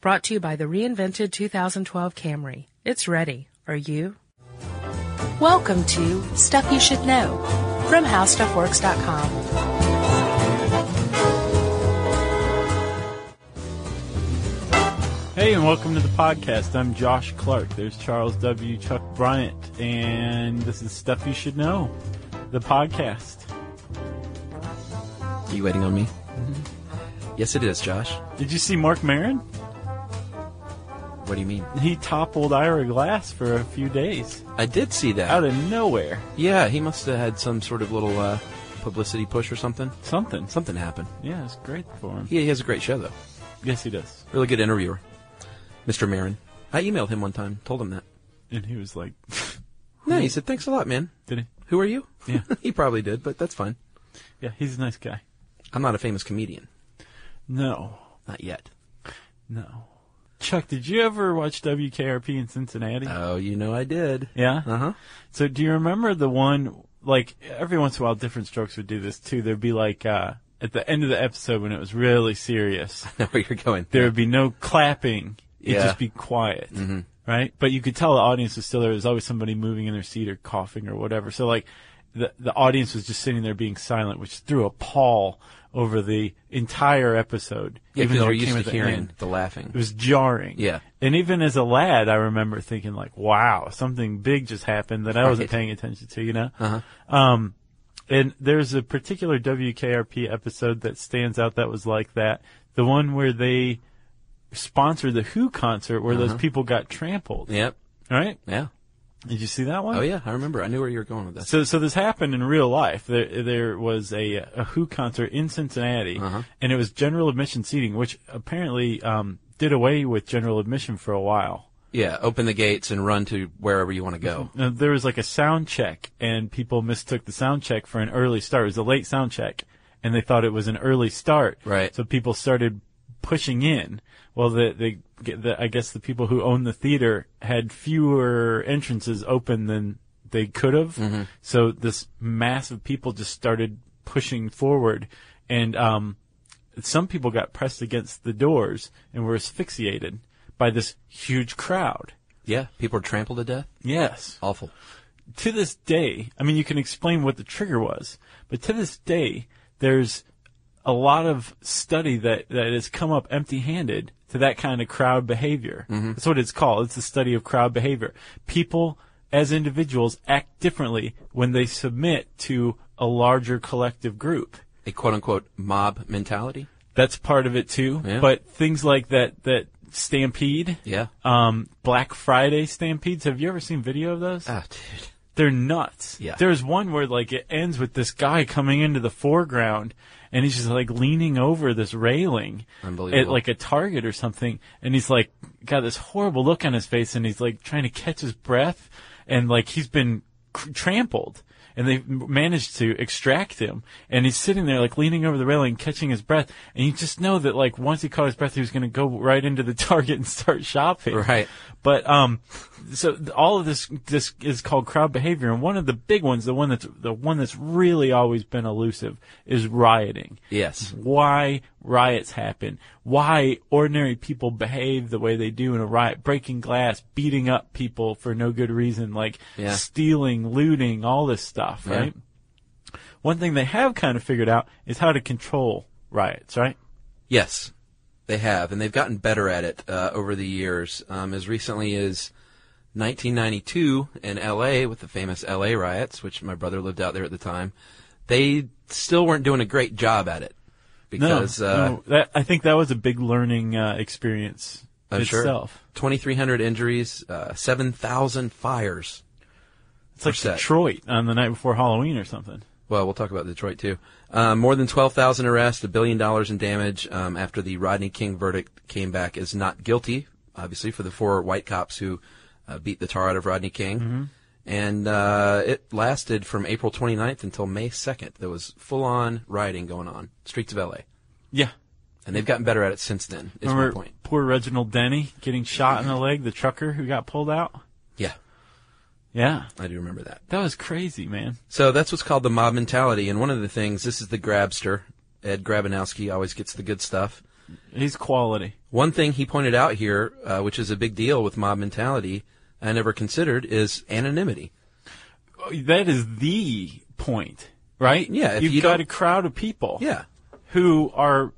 Brought to you by the reinvented 2012 Camry. It's ready. Are you? Welcome to Stuff You Should Know from HowStuffWorks.com. Hey, and welcome to the podcast. I'm Josh Clark. There's Charles W. Chuck Bryant, and this is Stuff You Should Know, the podcast. Are you waiting on me? Mm-hmm. Yes, it is, Josh. Did you see Marc Maron? What do you mean? He toppled Ira Glass for a few days I did see that. out of nowhere. yeah, he must have had some sort of little uh, publicity push or something. Something. Something happened. Yeah, it's great for him. Yeah, he has a great show though. Yes, he does. Really good interviewer, Mr. Maron. I emailed him one time, told him that. And he was like, No, he said thanks a lot, man. did he? Who are you? Yeah. he probably did, but that's fine. Yeah, he's a nice guy. I'm not a famous comedian, No, not yet. no. Chuck, did you ever watch WKRP in Cincinnati? Oh, you know I did. yeah? Uh huh. So do you remember the one like every once in a while Diff'rent Strokes would do this too. There'd be like uh at the end of the episode when it was really serious, I Know where you're going. there would be no clapping. It'd Yeah. just be quiet. Mm-hmm. Right? But you could tell the audience was still there. There was always somebody moving in their seat or coughing or whatever. So like the the audience was just sitting there being silent, which threw a pall over the entire episode. Yeah, even though it came at to the hearing end. the laughing. It was jarring. Yeah. And even as a lad, I remember thinking like, wow, something big just happened that I wasn't paying attention to, you know? Uh-huh. Um, and there's a particular WKRP episode that stands out that was like that. The one where they sponsored the Who concert where those people got trampled. Yep. Right? Yeah. Did you see that one? Oh yeah, I remember. I knew where you were going with this. So, so this happened in real life. There, there was a, a Who concert in Cincinnati, Uh-huh. and it was general admission seating, which apparently um, did away with general admission for a while. Yeah, open the gates and run to wherever you want to go. Now, there was like a sound check, and people mistook the sound check for an early start. It was a late sound check, and they thought it was an early start. Right. So people started pushing in. Well, the, the, the I guess the people who owned the theater had fewer entrances open than they could have. Mm-hmm. So this mass of people just started pushing forward, and um, some people got pressed against the doors and were asphyxiated by this huge crowd. Yeah, people were trampled to death. Yes Awful. to this day, I mean, you can explain what the trigger was, but to this day, there's a lot of study that, that has come up empty handed to that kind of crowd behavior. That's what it's called. It's the study of crowd behavior. People, as individuals, act differently when they submit to a larger collective group. A quote unquote mob mentality. That's part of it too. Yeah. But things like that, that stampede, Yeah. um, Black Friday stampedes, have you ever seen video of those? Ah, dude. They're nuts. Yeah. There's one where like it ends with this guy coming into the foreground and he's just like leaning over this railing Unbelievable. at like a target or something and he's like got this horrible look on his face and he's like trying to catch his breath and like he's been cr- trampled and they managed to extract him and he's sitting there like leaning over the railing catching his breath and you just know that like once he caught his breath he was going to go right into the target and start shopping Right. but um, so all of this this is called crowd behavior, and one of the big ones, the one that's the one that's really always been elusive, is rioting. Yes. Why riots happen? Why ordinary people behave the way they do in a riot, breaking glass, beating up people for no good reason, like Yeah. stealing, looting, all this stuff, Yeah. right? One thing they have kind of figured out is how to control riots, right? Yes. They have, and they've gotten better at it uh, over the years. Um, as recently as 1992 in L.A. with the famous L.A. riots, which my brother lived out there at the time, they still weren't doing a great job at it because no, uh, no, that, I think that was a big learning uh, experience I'm sure itself. 2,300 injuries, uh, 7,000 fires. It's like Percent. Detroit on the night before Halloween or something. Well, we'll talk about Detroit too. Um, more than 12,000 arrests, a billion dollars in damage um, after the Rodney King verdict came back as not guilty, obviously, for the four white cops who uh, beat the tar out of Rodney King. And uh, it lasted from April 29th until May 2nd. There was full on rioting going on, streets of LA. Yeah. And they've gotten better at it since then, is Remember my point. poor Reginald Denny getting shot in the leg, the trucker who got pulled out? Yeah, Yeah. I do remember that. That was crazy, man. So that's what's called the mob mentality. And one of the things, this is the grabster. Ed Grabianowski always gets the good stuff. He's quality. One thing he pointed out here, uh, which is a big deal with mob mentality, I never considered, is anonymity. That is the point, right? Yeah, if You've you got a crowd of people. Yeah. who are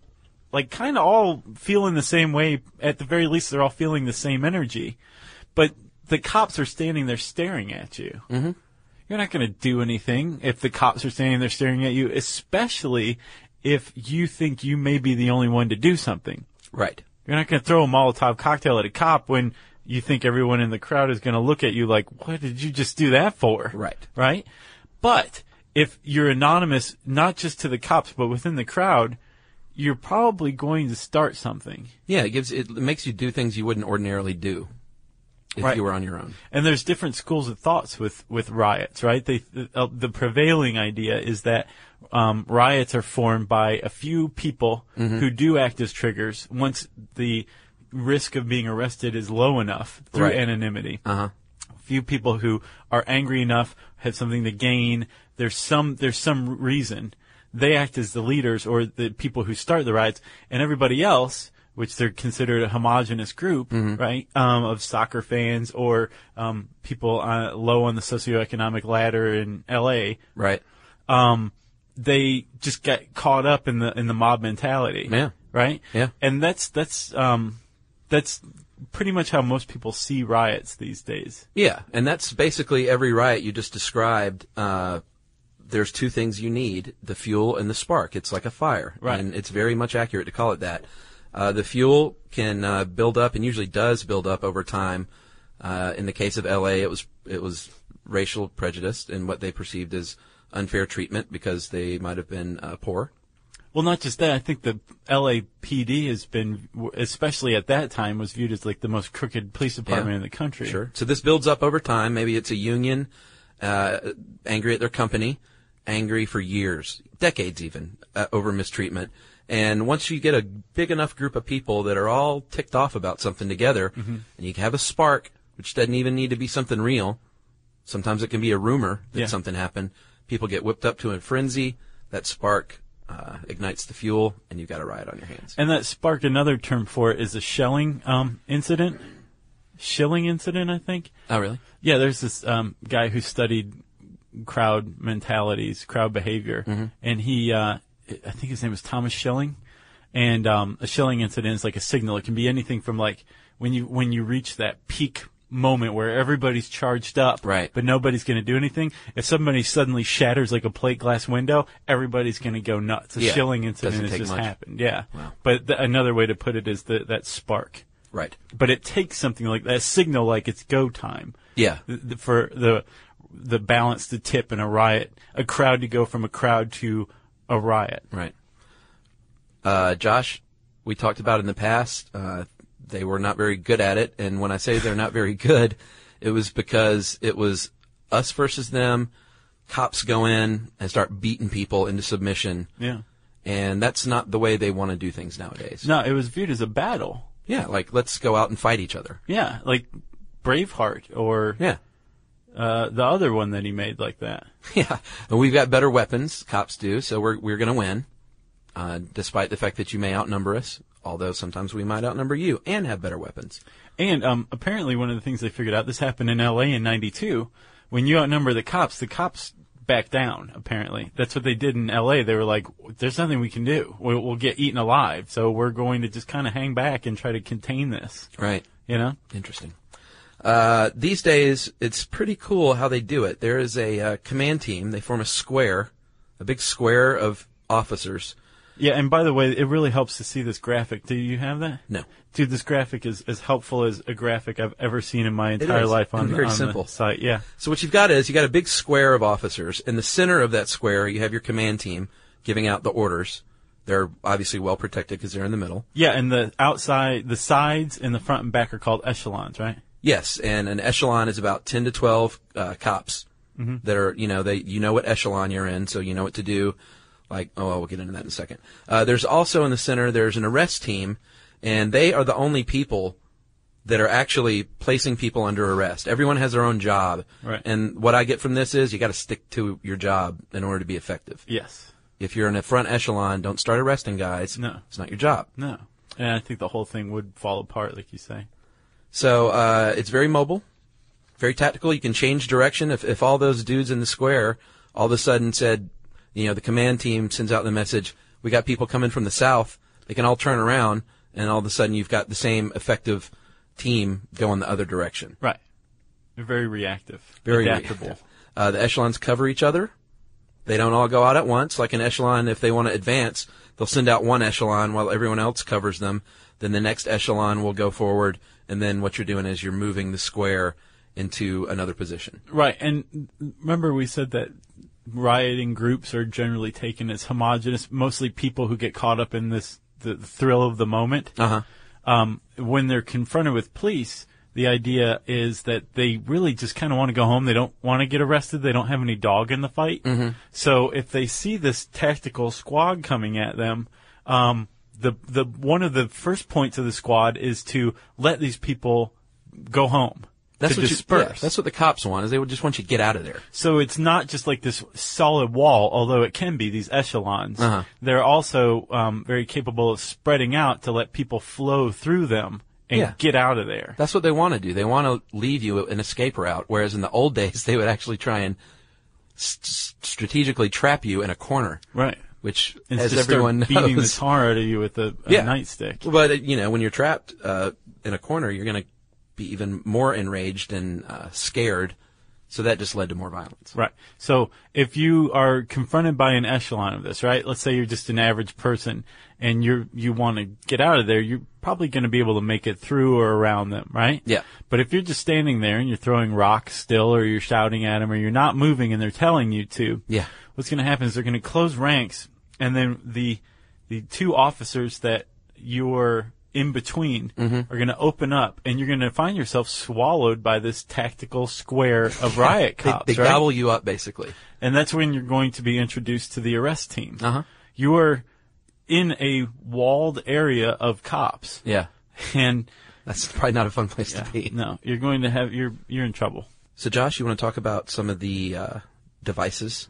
like kind of all feeling the same way. At the very least, they're all feeling the same energy. But the cops are standing there staring at you. Mm-hmm. You're not going to do anything if the cops are standing there staring at you, especially if you think you may be the only one to do something. Right. You're not going to throw a Molotov cocktail at a cop when you think everyone in the crowd is going to look at you like, what did you just do that for? Right. Right? But if you're anonymous, not just to the cops, but within the crowd, you're probably going to start something. Yeah, it gives it makes you do things you wouldn't ordinarily do if Right. you were on your own. And there's different schools of thoughts with, with riots, right? They, uh, the prevailing idea is that um, riots are formed by a few people who do act as triggers once the risk of being arrested is low enough through Right. anonymity. Uh huh. few people who are angry enough, have something to gain. There's some there's some reason they act as the leaders or the people who start the riots, and everybody else, which they're considered a homogenous group, right, um, of soccer fans or um, people uh, low on the socioeconomic ladder in L.A. Right. Um, they just get caught up in the in the mob mentality. Yeah. Right. Yeah. And that's that's um, that's pretty much how most people see riots these days. Yeah, and that's basically every riot you just described. Uh, there's two things you need: the fuel and the spark. It's like a fire, Right. and it's very much accurate to call it that. Uh, the fuel can uh, build up, and usually does build up over time. Uh, in the case of L.A., it was it was racial prejudice and what they perceived as unfair treatment because they might have been uh, poor. Well, not just that. I think the LAPD has been, especially at that time, was viewed as like the most crooked police department Yeah. in the country. Sure. So this builds up over time. Maybe it's a union, uh, angry at their company, angry for years, decades even, uh, over mistreatment. And once you get a big enough group of people that are all ticked off about something together, Mm-hmm. and you have a spark, which doesn't even need to be something real. Sometimes it can be a rumor that Yeah. something happened. People get whipped up to a frenzy. That spark uh, ignites the fuel, and you've got a riot on your hands. And that sparked another term for it is a shelling um, incident. Shilling incident, I think. Oh, really? Yeah, there's this um, guy who studied crowd mentalities, crowd behavior, Mm-hmm. and he, uh, I think his name was Thomas Schilling, and um, a Schilling incident is like a signal. It can be anything from like when you when you reach that peak moment where everybody's charged up, Right. But nobody's going to do anything. If somebody suddenly shatters like a plate glass window, everybody's going to go nuts. A Yeah. Schilling incident Doesn't has just much. happened, yeah. Wow. But th- another way to put it is the, that spark. Right. But it takes something like that signal, like it's go time Yeah. th- th- for the the balance to tip in a riot, a crowd to go from a crowd to a riot. Right. Uh, Josh, we talked about in the past, uh, they were not very good at it. And when I say they're not very good, it was because it was us versus them. Cops go in and start beating people into submission. Yeah. And that's not the way they want to do things nowadays. No, it was viewed as a battle. Yeah, like let's go out and fight each other. Yeah, like Braveheart or Yeah. uh, the other one that he made like that. Yeah. And we've got better weapons, cops do, so we're, we're gonna win. Uh, despite the fact that you may outnumber us, although sometimes we might outnumber you and have better weapons. And um, apparently, one of the things they figured out this happened in L.A. in '92. When you outnumber the cops, the cops back down. Apparently, that's what they did in L.A. They were like, "There's nothing we can do. We'll, we'll get eaten alive. So we're going to just kind of hang back and try to contain this." Right. You know? Interesting. Uh, these days, it's pretty cool how they do it. There is a uh, command team. They form a square, a big square of officers. Yeah. And by the way, it really helps to see this graphic. Do you have that? No. Dude, this graphic is as helpful as a graphic I've ever seen in my entire life on, very on simple. the site. Yeah. So what you've got is you got a big square of officers. In the center of that square, you have your command team giving out the orders. They're obviously well protected because they're in the middle. Yeah. And the outside, the sides and the front and back are called echelons, right? Yes, and an echelon is about ten to twelve uh, cops that are you know they you know what echelon you're in, so you know what to do. Like oh, we'll get into that in a second. Uh, there's also in the center there's an arrest team, and they are the only people that are actually placing people under arrest. Everyone has their own job, Right. and what I get from this is you got to stick to your job in order to be effective. Yes. If you're in a front echelon, don't start arresting guys. No. it's not your job. No. And I think the whole thing would fall apart, like you say. So uh, it's very mobile, very tactical. You can change direction. If if all those dudes in the square all of a sudden said, you know, the command team sends out the message, we got people coming from the south. They can all turn around, and all of a sudden you've got the same effective team going the other direction. Right. They're very reactive. Very adaptable. reactive. Uh, the echelons cover each other. They don't all go out at once. Like an echelon, if they want to advance, they'll send out one echelon while everyone else covers them. Then the next echelon will go forward, and then what you're doing is you're moving the square into another position. Right. And remember we said that rioting groups are generally taken as homogenous, mostly people who get caught up in this the thrill of the moment. Uh huh. Um, when they're confronted with police, the idea is that they really just kind of want to go home. They don't want to get arrested. They don't have any dog in the fight. So if they see this tactical squad coming at them, um, the the one of the first points of the squad is to let these people go home. That's to what disperse. You, yeah, that's what the cops want. Is they would just want you to get out of there. So it's not just like this solid wall, although it can be these echelons. Uh-huh. They're also um, very capable of spreading out to let people flow through them and Yeah. get out of there. That's what they want to do. They want to leave you an escape route. Whereas in the old days, they would actually try and s- s- strategically trap you in a corner, Right. which, And as just start everyone beating the tar out of you with a, a Yeah. nightstick. But you know, when you're trapped uh, in a corner, you're going to be even more enraged and uh, scared. So that just led to more violence. Right. So if you are confronted by an echelon of this, right? Let's say you're just an average person and you're you want to get out of there, you're probably going to be able to make it through or around them, right? Yeah. But if you're just standing there and you're throwing rocks still or you're shouting at them or you're not moving and they're telling you to, Yeah. what's going to happen is they're going to close ranks and then the the two officers that you're in between Mm-hmm. are going to open up and you're going to find yourself swallowed by this tactical square of riot cops, they right? gobble you up, basically. And that's when you're going to be introduced to the arrest team. Uh-huh. You are in a walled area of cops. Yeah. And That's probably not a fun place to be. no, you're going to have you're you're in trouble. So, Josh, you want to talk about some of the uh, devices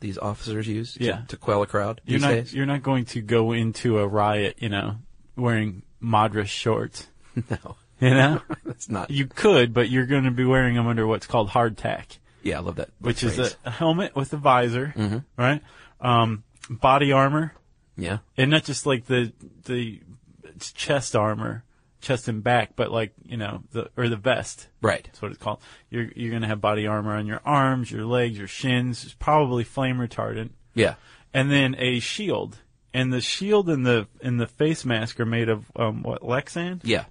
these officers use to, Yeah. to quell a crowd You're not days? you're not going to go into a riot, you know, wearing Madras shorts. No, You know? that's not. you could, but you're going to be wearing them under what's called hardtack, yeah, I love that. which is phrase. a, a helmet with a visor, Mm-hmm. right? Um, body armor, yeah. and not just like the the it's chest armor, chest and back, but like you know the or the vest. Right. That's what it's called. You're you're gonna have body armor on your arms, your legs, your shins. It's probably flame retardant, Yeah. and then a shield. And the shield and the and the face mask are made of um, what Lexan, Yeah.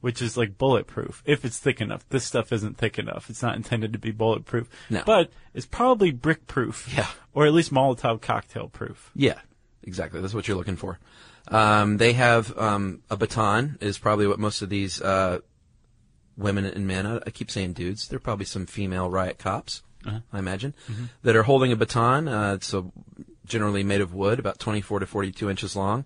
which is like bulletproof if it's thick enough. This stuff isn't thick enough. It's not intended to be bulletproof, No. but it's probably brick proof, Yeah. or at least Molotov cocktail proof. Yeah. Exactly. That's what you're looking for. Um, they have um, a baton. Is probably what most of these uh, women and men. I, I keep saying dudes. There are probably some female riot cops. I imagine that are holding a baton. Uh, it's a, generally made of wood, about 24 to 42 inches long,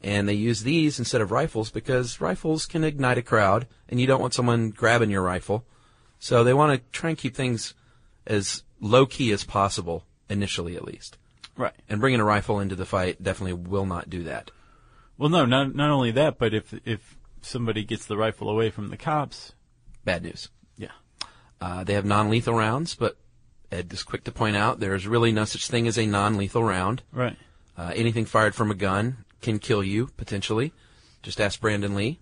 and they use these instead of rifles because rifles can ignite a crowd, and you don't want someone grabbing your rifle. So they want to try and keep things as low key as possible initially, at least. Right. And bringing a rifle into the fight definitely will not do that. Well, no, not not only that, but if if somebody gets the rifle away from the cops, Bad news. yeah, Uh, they have non-lethal rounds, but Ed is quick to point out there's really no such thing as a non-lethal round. right. Uh, anything fired from a gun can kill you potentially. Just ask Brandon Lee.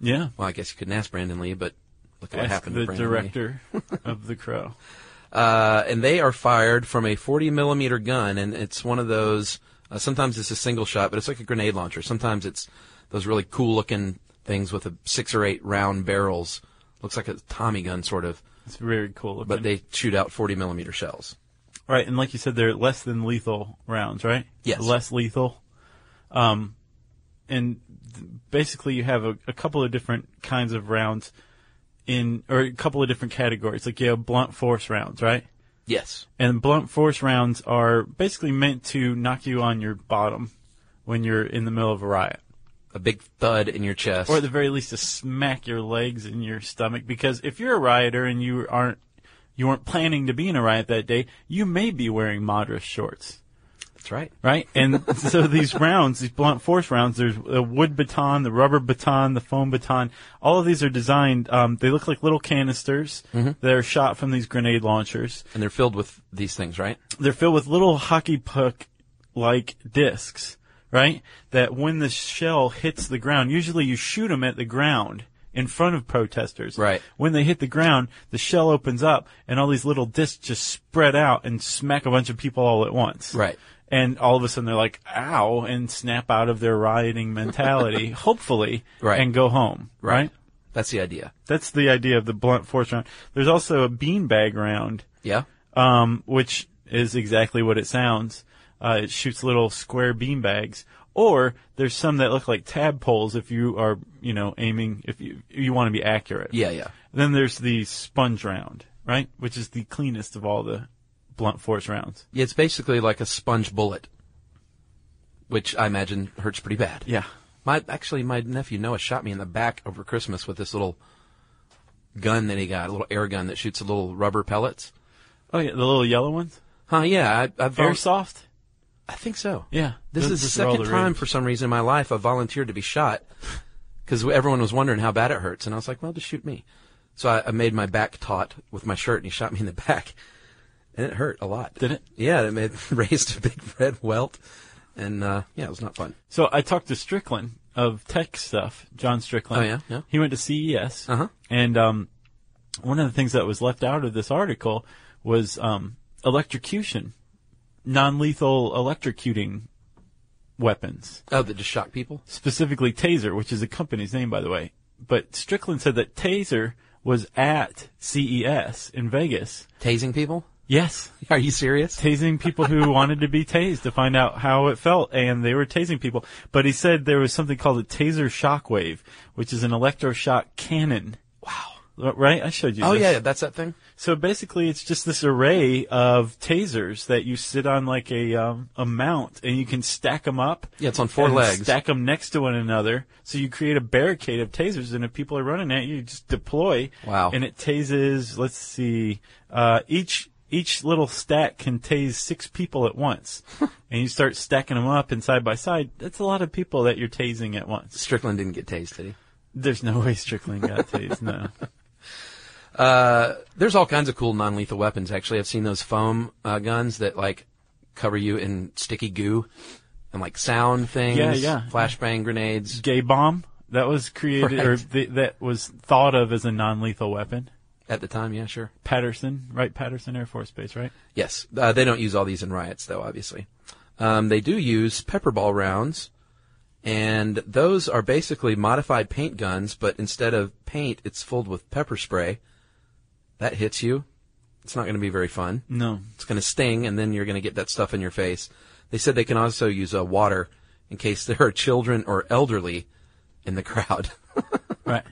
Yeah. Well, I guess you couldn't ask Brandon Lee, but look at what Ask happened the to Brandon Lee. director of the Crow. Uh, and they are fired from a 40 millimeter gun, and it's one of those. Uh, sometimes it's a single shot, but it's like a grenade launcher. Sometimes it's those really cool looking things with a six or eight round barrels. Looks like a Tommy gun, sort of, It's very cool. Looking. but they shoot out 40 millimeter shells. right, and like you said, they're less than lethal rounds, right? Yes. Less lethal. Um, and th- basically, you have a, a couple of different kinds of rounds in, or a couple of different categories. Like you have blunt force rounds, right? Yes. And blunt force rounds are basically meant to knock you on your bottom when you're in the middle of a riot. A big thud in your chest. Or at the very least to smack your legs and your stomach because if you're a rioter and you aren't you weren't planning to be in a riot that day, you may be wearing Madras shorts. That's right. right? And so these rounds, these blunt force rounds, there's a wood baton, the rubber baton, the foam baton. All of these are designed. Um, they look like little canisters that are shot from these grenade launchers. And they're filled with these things, right? They're filled with little hockey puck like discs, right? That when the shell hits the ground, usually you shoot them at the ground in front of protesters. Right. When they hit the ground, the shell opens up and all these little discs just spread out and smack a bunch of people all at once. Right. And all of a sudden they're like, ow, and snap out of their rioting mentality, hopefully, Right. and go home. Right. That's the idea. That's the idea of the blunt force round. There's also a beanbag round Yeah. um, which is exactly what it sounds. Uh, it shoots little square bean bags. Or there's some that look like tadpoles if you are, you know, aiming, if you, you want to be accurate. Yeah, yeah. Then there's the sponge round, right? Which is the cleanest of all the blunt force rounds. Yeah, it's basically like a sponge bullet, which I imagine hurts pretty bad. Yeah. My actually, my nephew Noah shot me in the back over Christmas with this little gun that he got, a little air gun that shoots little rubber pellets. Oh yeah, the little yellow ones? Huh? Yeah, I, I've Airsoft? I think so. Yeah. This is the those are all second time for some reason in my life I volunteered to be shot because everyone was wondering how bad it hurts, and I was like, "Well, just shoot me." So I, I made my back taut with my shirt, and he shot me in the back, and it hurt a lot. Did it? Yeah, it made, raised a big red welt, and uh, yeah, it was not fun. So I talked to Strickland of tech stuff, John Strickland. Oh, yeah? Yeah. He went to CES, Uh-huh. and um, one of the things that was left out of this article was um, electrocution, non-lethal electrocuting weapons, Oh, that just shock people. specifically Taser, which is a company's name, by the way. But Strickland said that Taser was at CES in Vegas. Tasing people? Yes, Are you serious? tasing people who wanted to be tased to find out how it felt, and they were tasing people. But he said there was something called a taser shockwave, which is an electroshock cannon. Wow. Right? I showed you. Oh this. yeah, that's that thing. So basically, it's just this array of tasers that you sit on like a um, a mount, and you can stack them up. Yeah, it's on four legs. Stack them next to one another, so you create a barricade of tasers. And if people are running at you, you just deploy. Wow. And it tases. Let's see. Uh, each each little stack can tase six people at once, and you start stacking them up and side by side. That's a lot of people that you're tasing at once. Strickland didn't get tased, did he? There's no way Strickland got tased. No. Uh, there's all kinds of cool non-lethal weapons. Actually, I've seen those foam uh, guns that like cover you in sticky goo and like sound things. Yeah, yeah. Flashbang grenades. gay bomb that was created or th- that was thought of as a non-lethal weapon. At the time, yeah, sure. Patterson, right? Patterson Air Force Base, right? Yes, uh, they don't use all these in riots, though. Obviously, um, they do use pepper ball rounds, and those are basically modified paint guns, but instead of paint, it's filled with pepper spray. That hits you. It's not going to be very fun. No. It's going to sting, and then you're going to get that stuff in your face. They said they can also use uh, water in case there are children or elderly in the crowd, Right.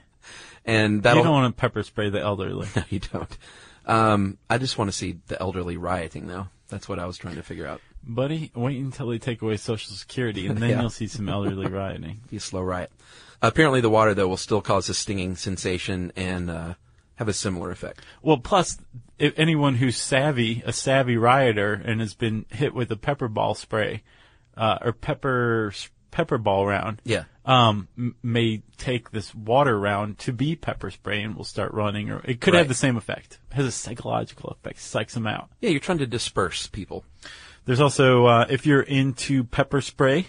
and You that'll don't want to pepper spray the elderly. No, you don't. Um, I just want to see the elderly rioting, though. That's what I was trying to figure out. Buddy, wait until they take away Social Security, and then Yeah. you'll see some elderly rioting. Be a slow riot. apparently, the water though will still cause a stinging sensation and uh, have a similar effect. Well, plus, if anyone who's savvy, a savvy rioter, and has been hit with a pepper ball spray, uh, or pepper pepper ball round, Yeah. um, m- may take this water round to be pepper spray and will start running, or it could have the same effect. It has a psychological effect, psychs them out. Yeah, you're trying to disperse people. There's also, uh, if you're into pepper spray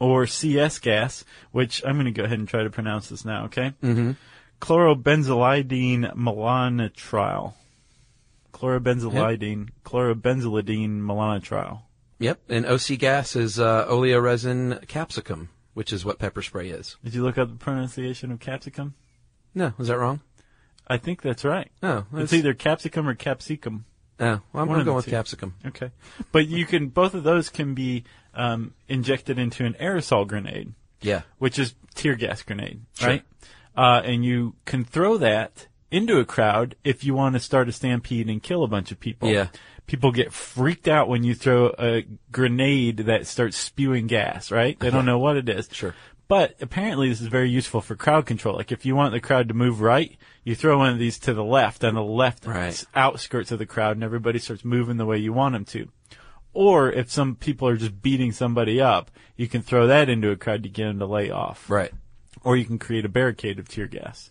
or CS gas, which I'm going to go ahead and try to pronounce this now, okay? Mm-hmm. Chlorobenzylidine malonitrol. Chlorobenzylidine, chlorobenzylidine malonitrol. Yep. And OC gas is uh, oleoresin capsicum, which is what pepper spray is. Did you look up the pronunciation of capsicum? No, is that wrong? I think that's right. No, It's either capsicum or capsicum. Oh, well, I'm one going to go with two. capsicum. Okay. But you can, both of those can be um, injected into an aerosol grenade. Yeah. which is tear gas grenade, Sure. right? Uh, and you can throw that into a crowd if you want to start a stampede and kill a bunch of people. Yeah. People get freaked out when you throw a grenade that starts spewing gas, right? They don't know what it is. Sure. But apparently this is very useful for crowd control. Like if you want the crowd to move right, you throw one of these to the left on the left Right. outskirts of the crowd and everybody starts moving the way you want them to. Or if some people are just beating somebody up, you can throw that into a crowd to get them to lay off. Right. Or you can create a barricade of tear gas.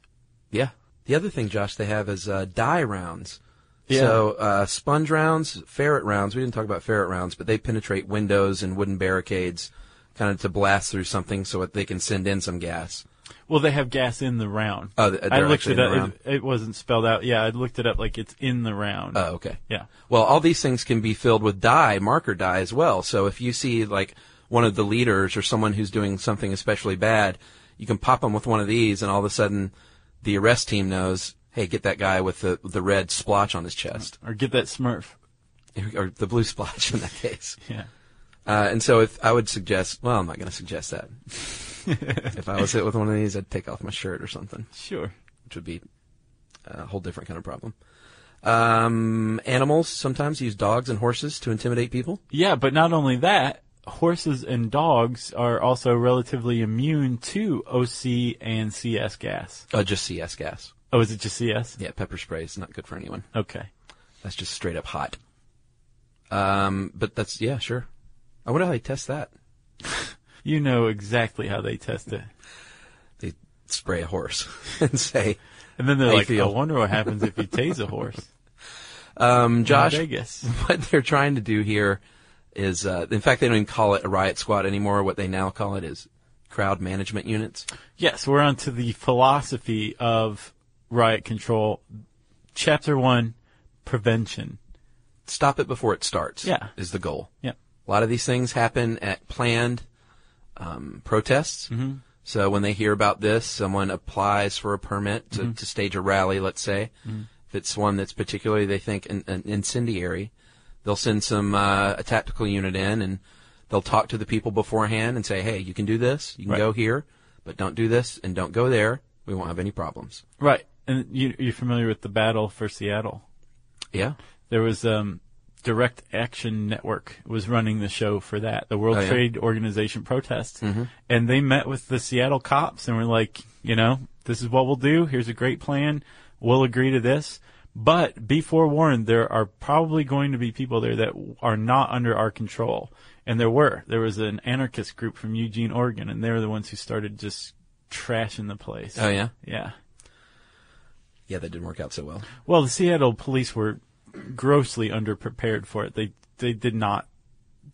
Yeah. The other thing, Josh, they have is uh, dye rounds. Yeah. So uh, sponge rounds, ferret rounds. We didn't talk about ferret rounds, but they penetrate windows and wooden barricades, kind of to blast through something so that they can send in some gas. Well, they have gas in the round. Oh, they're I looked it up. It, it wasn't spelled out. Yeah, I looked it up like it's in the round. Oh, okay. yeah. Well, all these things can be filled with dye, marker dye as well. So if you see like one of the leaders or someone who's doing something especially bad, you can pop them with one of these, and all of a sudden, the arrest team knows, hey, get that guy with the the red splotch on his chest, Or get that Smurf. or the blue splotch in that case. Yeah. Uh, and so if I would suggest, well, I'm not going to suggest that. if I was hit with one of these, I'd take off my shirt or something, Sure. which would be a whole different kind of problem. Um, animals sometimes use dogs and horses to intimidate people. Yeah, but not only that, horses and dogs are also relatively immune to OC and CS gas. Uh, just CS gas. Oh, is it just CS? Yeah, pepper spray is not good for anyone. Okay. That's just straight up hot. Um, but that's yeah, sure. I wonder how they test that. You know exactly how they test it. They spray a horse and say, And then they're like, feel? I wonder what happens if you tase a horse. um, "Josh, what they're trying to do here is, uh, in fact, they don't even call it a riot squad anymore. What they now call it is crowd management units. Yes, we're on to the philosophy of riot control. Chapter one, prevention. Stop it before it starts. Yeah. is the goal. Yep. A lot of these things happen at planned um, protests. Mm-hmm. So when they hear about this, someone applies for a permit to, to stage a rally, let's say. If it's one that's particularly, they think, an, an incendiary, they'll send some uh, a tactical unit in and they'll talk to the people beforehand and say, hey, you can do this, you can Right. go here, but don't do this and don't go there. We won't have any problems. Right. And you, you're familiar with the battle for Seattle. Yeah. There was um, Direct Action Network was running the show for that, the World Oh, yeah? Trade Organization protests, and they met with the Seattle cops and were like, you know, this is what we'll do. Here's a great plan. We'll agree to this. But be forewarned, there are probably going to be people there that are not under our control. And there were. There was an anarchist group from Eugene, Oregon, and they were the ones who started just trashing the place. Oh, yeah? Yeah. Yeah, that didn't work out so well. Well, the Seattle police were grossly underprepared for it. They they did not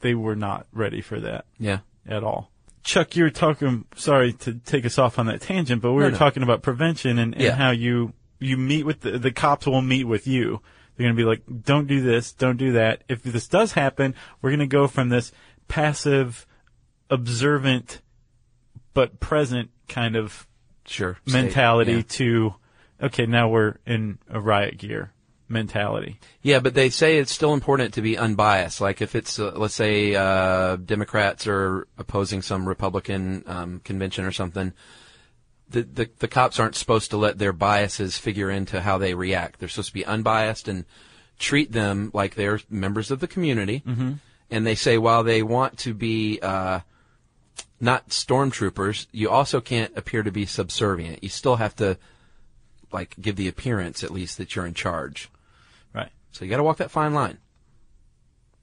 they were not ready for that Yeah. at all. Chuck, you were talking. Sorry to take us off on that tangent, but we No, were no. talking about prevention and, and Yeah. how you you meet with the, the cops will meet with you. They're going to be like, "Don't do this, don't do that." If this does happen, we're going to go from this passive, observant, but present kind of Sure. State, mentality yeah. to, okay, now we're in a riot gear mentality. Yeah, but they say it's still important to be unbiased. Like if it's, uh, let's say, uh, Democrats are opposing some Republican um, convention or something, the, the the cops aren't supposed to let their biases figure into how they react. They're supposed to be unbiased and treat them like they're members of the community. Mm-hmm. And they say while they want to be uh, not stormtroopers, you also can't appear to be subservient. You still have to like give the appearance at least that you're in charge. Right. So you got to walk that fine line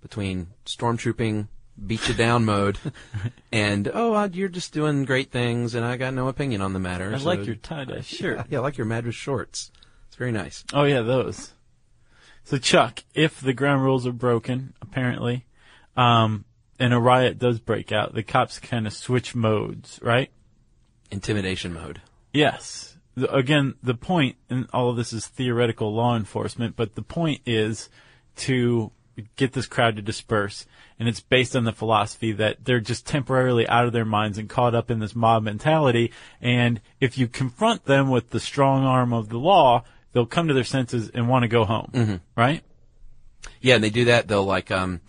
between stormtrooping, beat you down mode, and oh, you're just doing great things, and I got no opinion on the matter. I so- like your tie dye shirt. yeah, I like your Madras shorts. It's very nice. Oh yeah, those. So Chuck, if the ground rules are broken, apparently, um, and a riot does break out, the cops kind of switch modes, right? Intimidation mode. Yes. The- Again, the point, and all of this is theoretical law enforcement, but the point is to get this crowd to disperse. And it's based on the philosophy that they're just temporarily out of their minds and caught up in this mob mentality. And if you confront them with the strong arm of the law, they'll come to their senses and want to go home. Right? Yeah, and they do that. They'll like um,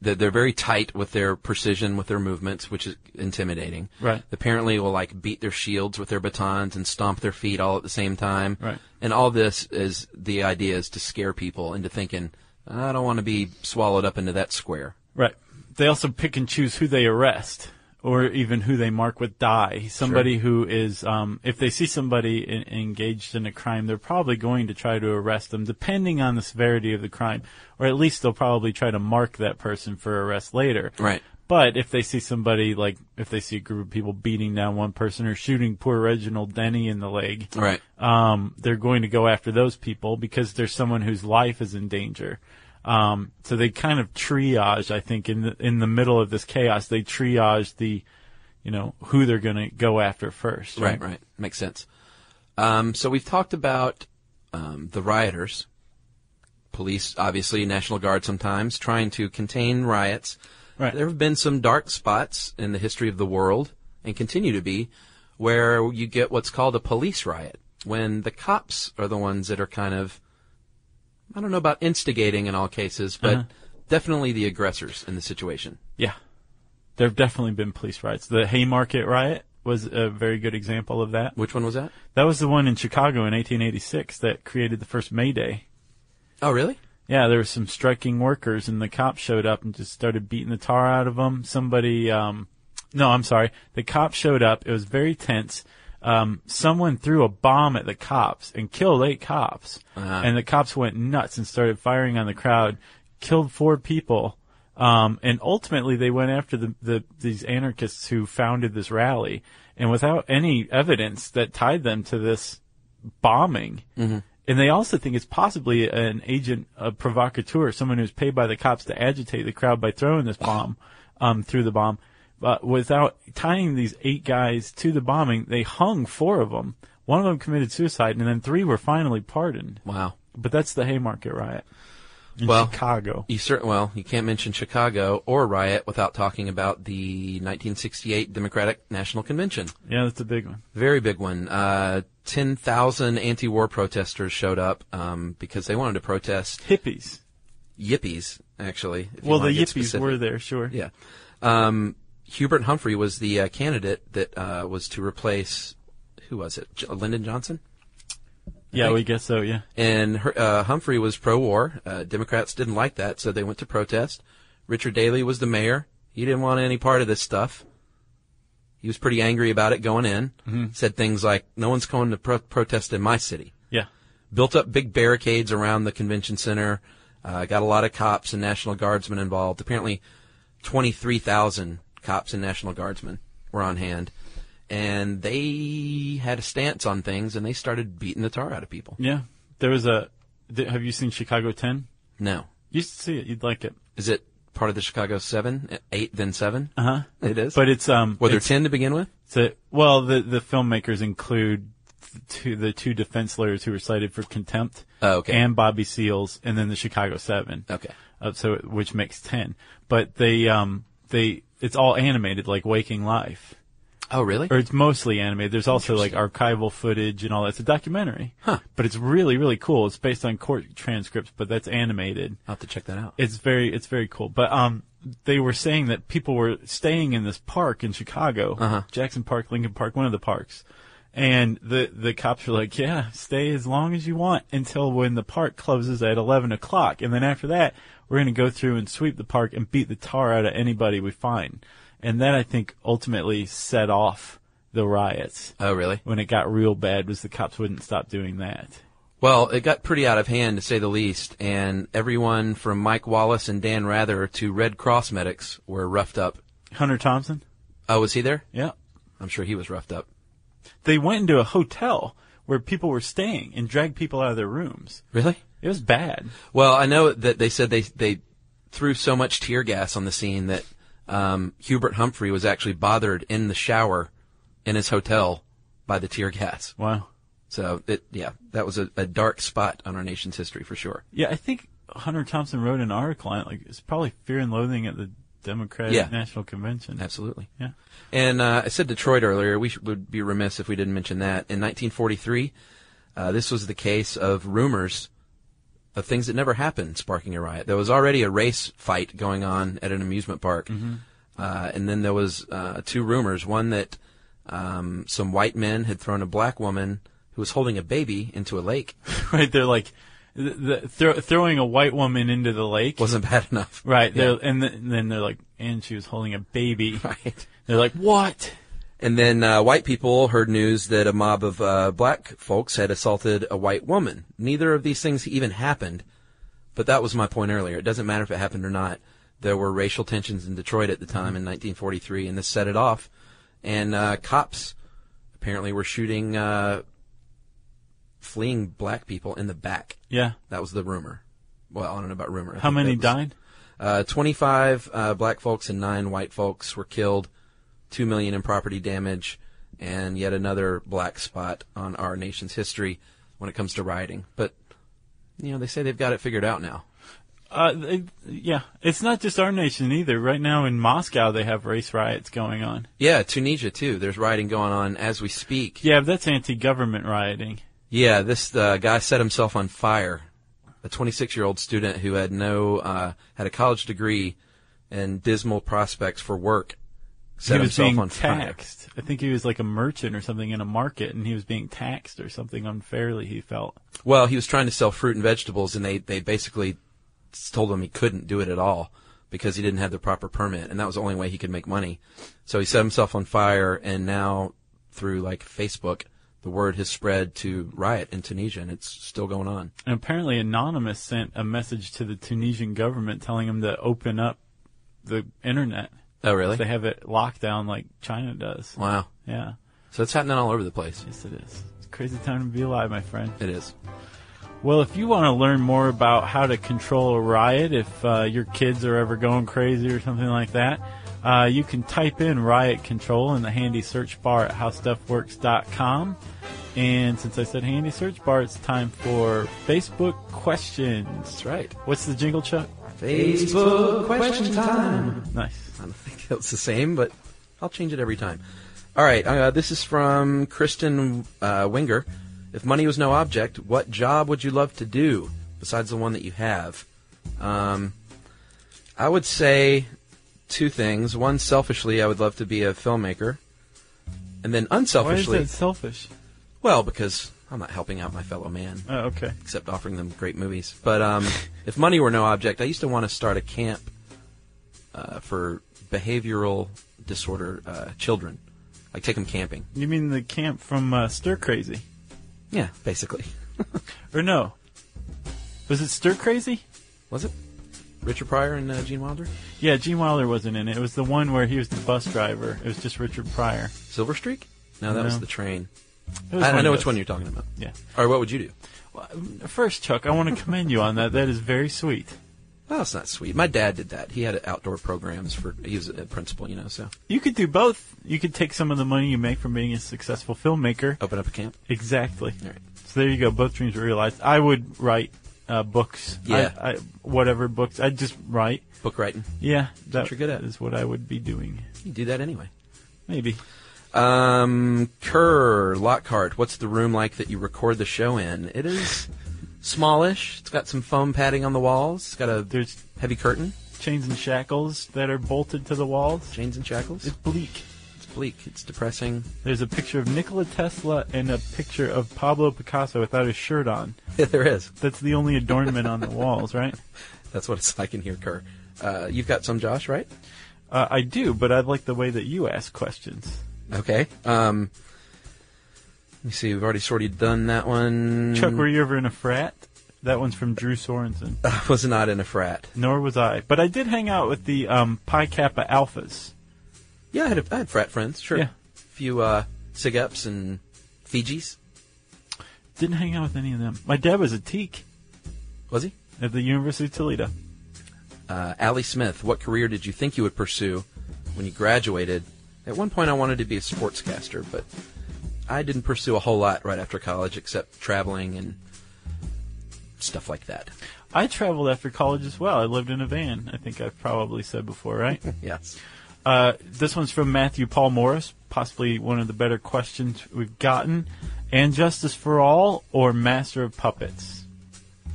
they're, they're very tight with their precision with their movements, which is intimidating. Right. Apparently, will like beat their shields with their batons and stomp their feet all at the same time. Right. And all this is the idea is to scare people into thinking, I don't want to be swallowed up into that square. Right. They also pick and choose who they arrest. or even who they mark with dye. Somebody who is, um, if they see somebody in, engaged in a crime, they're probably going to try to arrest them, depending on the severity of the crime, or at least they'll probably try to mark that person for arrest later. Right. But if they see somebody like, if they see a group of people beating down one person or shooting poor Reginald Denny in the leg, Right. um, they're going to go after those people because there's someone whose life is in danger. Um, so they kind of triage, I think, in the, in the middle of this chaos, they triage the, you know, who they're going to go after first. Right, right. Makes sense. Um, so we've talked about um, the rioters, police, obviously, National Guard sometimes, trying to contain riots. Right. There have been some dark spots in the history of the world, and continue to be, where you get what's called a police riot, when the cops are the ones that are kind of, I don't know about instigating in all cases, but Uh-huh. definitely the aggressors in the situation. Yeah. There have definitely been police riots. The Haymarket riot was a very good example of that. Which one was that? That was the one in Chicago in 1886 that created the first May Day. Oh, really? Yeah, there were some striking workers, and the cops showed up and just started beating the tar out of them. Somebody, um, no, I'm sorry, the cops showed up. It was very tense. Um, someone threw a bomb at the cops and killed eight cops, Uh-huh. and the cops went nuts and started firing on the crowd, killed four people, um, and ultimately they went after the, the these anarchists who founded this rally, and without any evidence that tied them to this bombing. And they also think it's possibly an agent, a provocateur, someone who's paid by the cops to agitate the crowd by throwing this bomb um, through the bomb. But without tying these eight guys to the bombing, they hung four of them. One of them committed suicide, and then three were finally pardoned. Wow. But that's the Haymarket riot in Well, Chicago. You certain well, you can't mention Chicago or riot without talking about the 1968 Democratic National Convention. Yeah, that's a big one. Very big one. Uh, 10,000 anti-war protesters showed up um, because they wanted to protest Hippies. yippies. Actually, Well, the yippies specific. were there, sure. Yeah. Um, Hubert Humphrey was the uh, candidate that uh, was to replace who was it? J- Lyndon Johnson. Yeah, think- we guess so. Yeah. And her, uh, Humphrey was pro-war. Uh, Democrats didn't like that, so they went to protest. Richard Daley was the mayor. He didn't want any part of this stuff. He was pretty angry about it going in. Said things like, "No one's going to pro- protest in my city." Yeah. Built up big barricades around the convention center. Uh, got a lot of cops and National Guardsmen involved. Apparently, twenty-three thousand cops and National Guardsmen were on hand, and they had a stance on things, and they started beating the tar out of people. Yeah. There was a. th- Have you seen Chicago 10? No. You should see it. You'd like it. Is it part of the Chicago Seven, eight, then seven? Uh huh. It is. But it's um. were there ten to begin with? A, well, the the filmmakers include two, the two defense lawyers who were cited for contempt, Oh, okay. and Bobby Seals, and then the Chicago Seven. Okay. Uh, so which makes ten. But they um they it's all animated like Waking Life, Oh, really? or it's mostly animated. There's also like archival footage and all that. It's a documentary, Huh. but it's really really cool. It's based on court transcripts, but that's animated. I'll have to check that out. It's very it's very cool. But um they were saying that people were staying in this park in Chicago, Uh-huh. Jackson Park, Lincoln Park, one of the parks. And the the cops were like, "Yeah, stay as long as you want until when the park closes at eleven o'clock, and then after that, we're going to go through and sweep the park and beat the tar out of anybody we find." And that I think ultimately set off the riots. oh, really? When it got real bad, was the cops wouldn't stop doing that. Well, it got pretty out of hand to say the least, and everyone from Mike Wallace and Dan Rather to Red Cross medics were roughed up. Hunter Thompson, Oh, was he there? yeah, I'm sure he was roughed up. They went into a hotel where people were staying and dragged people out of their rooms. Really? It was bad. Well, I know that they said they they threw so much tear gas on the scene that um, Hubert Humphrey was actually bothered in the shower in his hotel by the tear gas. Wow. So it yeah, that was a, a dark spot on our nation's history for sure. Yeah, I think Hunter Thompson wrote an article on it. Like, it's probably Fear and Loathing at the Democratic Yeah. National Convention. Absolutely. Yeah. And uh, I said Detroit earlier. We should, would be remiss if we didn't mention that. In 1943, uh, this was the case of rumors of things that never happened sparking a riot. There was already a race fight going on at an amusement park, uh, and then there was uh, two rumors. One that um, some white men had thrown a black woman who was holding a baby into a lake. right. They're like, the, the, throw, throwing a white woman into the lake. Wasn't bad enough. right. Yeah. And, th- and then they're like, and she was holding a baby. Right. They're like, what? And then uh, white people heard news that a mob of uh, black folks had assaulted a white woman. Neither of these things even happened, but that was my point earlier. It doesn't matter if it happened or not. There were racial tensions in Detroit at the time in 1943, and this set it off. And uh, cops apparently were shooting uh, fleeing black people in the back. Yeah. That was the rumor. Well, I don't know about rumor. I How think many that was- died? Uh, 25 uh, black folks and nine white folks were killed. Two million in property damage, and yet another black spot on our nation's history when it comes to rioting. But you know, they say they've got it figured out now. Uh, yeah. It's not just our nation either. Right now in Moscow, they have race riots going on. Yeah, Tunisia too. There's rioting going on as we speak. Yeah, but that's anti-government rioting. Yeah, this uh, guy set himself on fire. A 26 year old student who had no uh, had a college degree and dismal prospects for work set he was himself being on fire. taxed. I think he was like a merchant or something in a market, and he was being taxed or something unfairly. He felt. Well, he was trying to sell fruit and vegetables, and they they basically told him he couldn't do it at all because he didn't have the proper permit, and that was the only way he could make money. So he set himself on fire, and now through like Facebook, the word has spread to riot in Tunisia, and it's still going on. And apparently, Anonymous sent a message to the Tunisian government telling them to open up the internet. Oh, really? They have it locked down like China does. Wow. Yeah, So it's happening all over the place. yes, it is. It's a crazy time to be alive, my friend. It is. Well, if you want to learn more about how to control a riot, if uh, your kids are ever going crazy or something like that, uh, you can type in riot control in the handy search bar at howstuffworks.com. And since I said handy search bar, it's time for Facebook questions. That's right. What's the jingle, Chuck? Facebook question time. Nice. I don't think it's the same, but I'll change it every time. All right, uh, this is from Kristen uh, Winger. If money was no object, what job would you love to do besides the one that you have? Um, I would say two things. One, selfishly, I would love to be a filmmaker, and then unselfishly, Why is that selfish? well, because I'm not helping out my fellow man Oh, okay. except offering them great movies. But um, if money were no object, I used to want to start a camp uh, for behavioral disorder uh, children, like take them camping. You mean the camp from uh, Stir Crazy? Yeah, basically. Or no? Was it Stir Crazy? Was it Richard Pryor and uh, Gene Wilder? Yeah, Gene Wilder wasn't in it. It was the one where he was the bus driver. It was just Richard Pryor. Silver Streak? No, that was the train. It was I, I of know those. which one you're talking about. Yeah. All right, what would you do? Well, First, Chuck, I want to commend you on that. That is very sweet. Well, it's not sweet. My dad did that. He had outdoor programs for. He was a principal, you know. So You could do both. You could take some of the money you make from being a successful filmmaker. open up a camp. Exactly. All right. So there you go. Both dreams were realized. I would write uh, books. Yeah. I, I, whatever books. I'd just write. Book writing. Yeah. That what you're good at. is what I would be doing. You do that anyway. Maybe. Um, Kerr Lockhart, what's the room like that you record the show in? It is smallish. It's got some foam padding on the walls. It's got a There's heavy curtain, chains and shackles that are bolted to the walls. chains and shackles. It's bleak. Bleak. It's depressing. There's a picture of Nikola Tesla and a picture of Pablo Picasso without his shirt on. Yeah, there is. That's the only adornment on the walls, right? That's what it's like in here, Kerr. Uh, you've got some, Josh, right? Uh, I do, but I like the way that you ask questions. Okay. Um, let me see. We've already sort of done that one. Chuck, were you ever in a frat? That one's from Drew Sorensen. I was not in a frat. Nor was I. But I did hang out with the um, Pi Kappa Alphas. Yeah, I had, a, I had frat friends. Sure. Yeah. A few uh, Sig Eps and Fijis. Didn't hang out with any of them. My dad was a Teke Was he? at the University of Toledo. Uh, Allie Smith, what career did you think you would pursue when you graduated? At one point, I wanted to be a sportscaster, but I didn't pursue a whole lot right after college except traveling and stuff like that. I traveled after college as well. I lived in a van. I think I've probably said before, right? Yes. Uh, this one's from Matthew Paul Morris, possibly one of the better questions we've gotten. And Justice for All or Master of Puppets?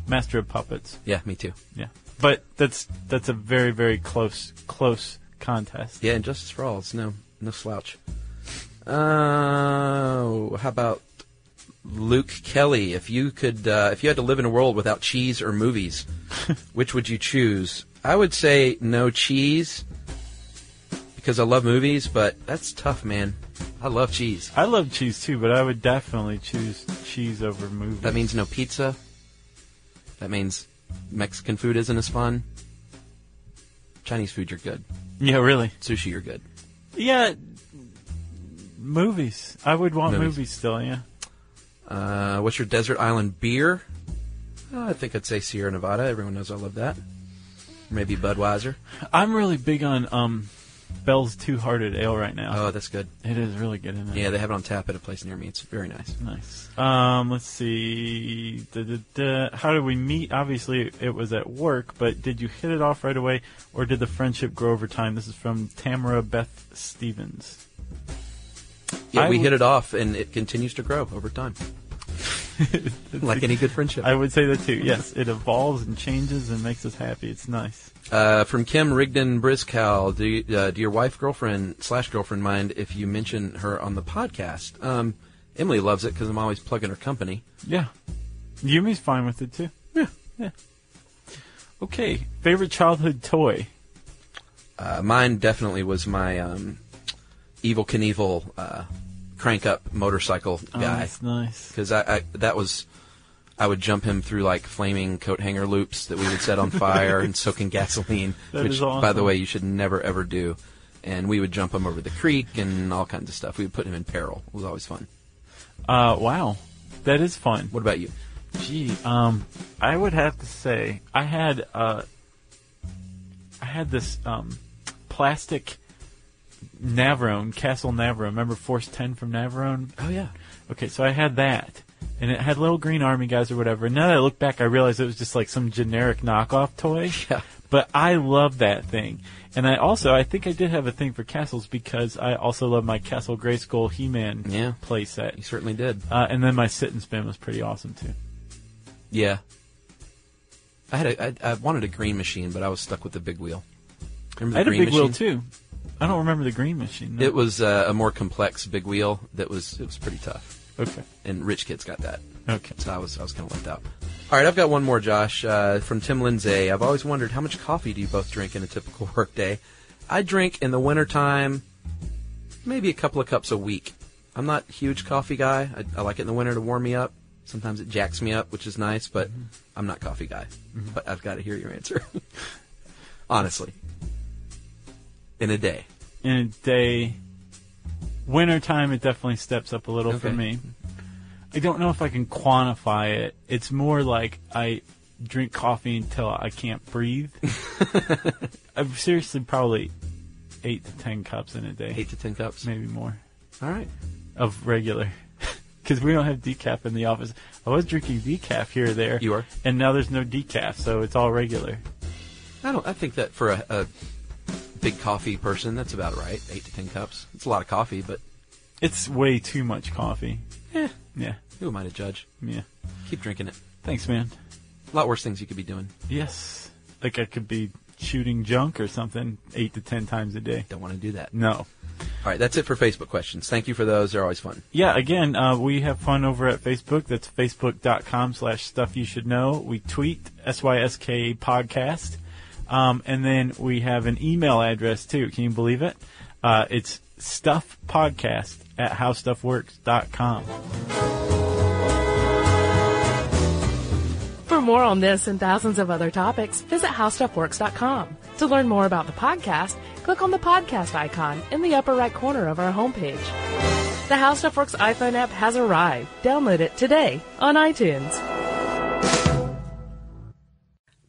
Master of Puppets. Yeah, me too. Yeah. But that's that's a very very close close contest. Yeah, and Justice for All. It's no no slouch. Uh, how about Luke Kelly? If you could, uh, if you had to live in a world without cheese or movies, which would you choose? I would say no cheese because I love movies, but that's tough, man. I love cheese. I love cheese too, but I would definitely choose cheese over movies. That means no pizza. That means Mexican food isn't as fun. Chinese food, you're good. yeah, really. Sushi, you're good. Yeah, movies. I would want Movies. movies, still. Yeah. Uh, what's your desert island beer? Uh, I think I'd say Sierra Nevada. Everyone knows I love that. Maybe Budweiser. I'm really big on um, Bell's Two Hearted Ale right now. Oh, that's good. it is really good in it. Yeah, they have it on tap at a place near me. It's very nice. Nice. Um, let's see. Da, da, da. How did we meet? Obviously, it was at work, but did you hit it off right away, or did the friendship grow over time? This is from Tamara Beth Stevens. Yeah, I we w- hit it off, and it continues to grow over time. like any good friendship. I would say that too. Yes, it evolves and changes and makes us happy. It's nice. Uh, from Kim Rigdon Briscow, do, you, uh, do your wife, girlfriend, slash girlfriend mind if you mention her on the podcast? Um, Emily loves it because I'm always plugging her company. Yeah. Yumi's fine with it too. Yeah. Yeah. Okay. Favorite childhood toy? Uh, mine definitely was my um, Evel Knievel uh, crank up motorcycle Oh, guy. that's nice. because I, I that was I would jump him through like flaming coat hanger loops that we would set on fire and soak in gasoline, That which is by the way you should never ever do. And we would jump him over the creek and all kinds of stuff. We would put him in peril. It was always fun. Uh, wow. That is fun. What about you? Gee, um, I would have to say I had uh, I had this um, plastic Navarone, Castle Navarone. Remember Force Ten from Navarone? Oh yeah, Okay, so I had that, and it had little green army guys or whatever. And now that I look back, I realize it was just like some generic knockoff toy. Yeah. But I love that thing, and I also I think I did have a thing for castles because I also love my Castle Grayskull He-Man Yeah. playset. you certainly did. Uh, and then my sit and spin was pretty awesome too. Yeah, I had a I, I wanted a green machine, but I was stuck with the big wheel. Remember I the had a big wheel too. I don't remember the green machine. no. It was uh, a more complex big wheel that was it was pretty tough, okay. and rich kids got that. Okay. So I was I was kind of left out. All right, I've got one more, Josh, uh, from Tim Lindsay. I've always wondered how much coffee do you both drink in a typical workday? I drink in the wintertime maybe a couple of cups a week. I'm not a huge coffee guy. I, I like it in the winter to warm me up. Sometimes it jacks me up, which is nice, but I'm not a coffee guy. But I've got to hear your answer. Honestly. In a day. In a day, wintertime, it definitely steps up a little for me. I don't know if I can quantify it. It's more like I drink coffee until I can't breathe. I've seriously probably eight to ten cups in a day, Eight to ten cups. maybe more All right. of regular. Because we don't have decaf in the office. I was drinking decaf here or there. You are? And now there's no decaf, so it's all regular. I don't. I think that for a, a big coffee person, that's about right. Eight to ten cups. It's a lot of coffee, but It's way too much coffee. eh, Yeah, who am I to judge? yeah. Keep drinking it. Thanks, man. A lot worse things you could be doing. Yes. Like I could be shooting junk or something eight to ten times a day. Don't want to do that. No. All right, that's it for Facebook questions. Thank you for those. They're always fun. Yeah, again, uh, we have fun over at Facebook. That's facebook.com slash stuff you should know. We tweet SYSK podcast. Um, and then we have an email address too. Can you believe it? Uh, it's stuffpodcast at howstuffworks.com. For more on this and thousands of other topics, visit howstuffworks.com. To learn more about the podcast, click on the podcast icon in the upper right corner of our homepage. The How Stuff Works iPhone app has arrived. Download it today on iTunes.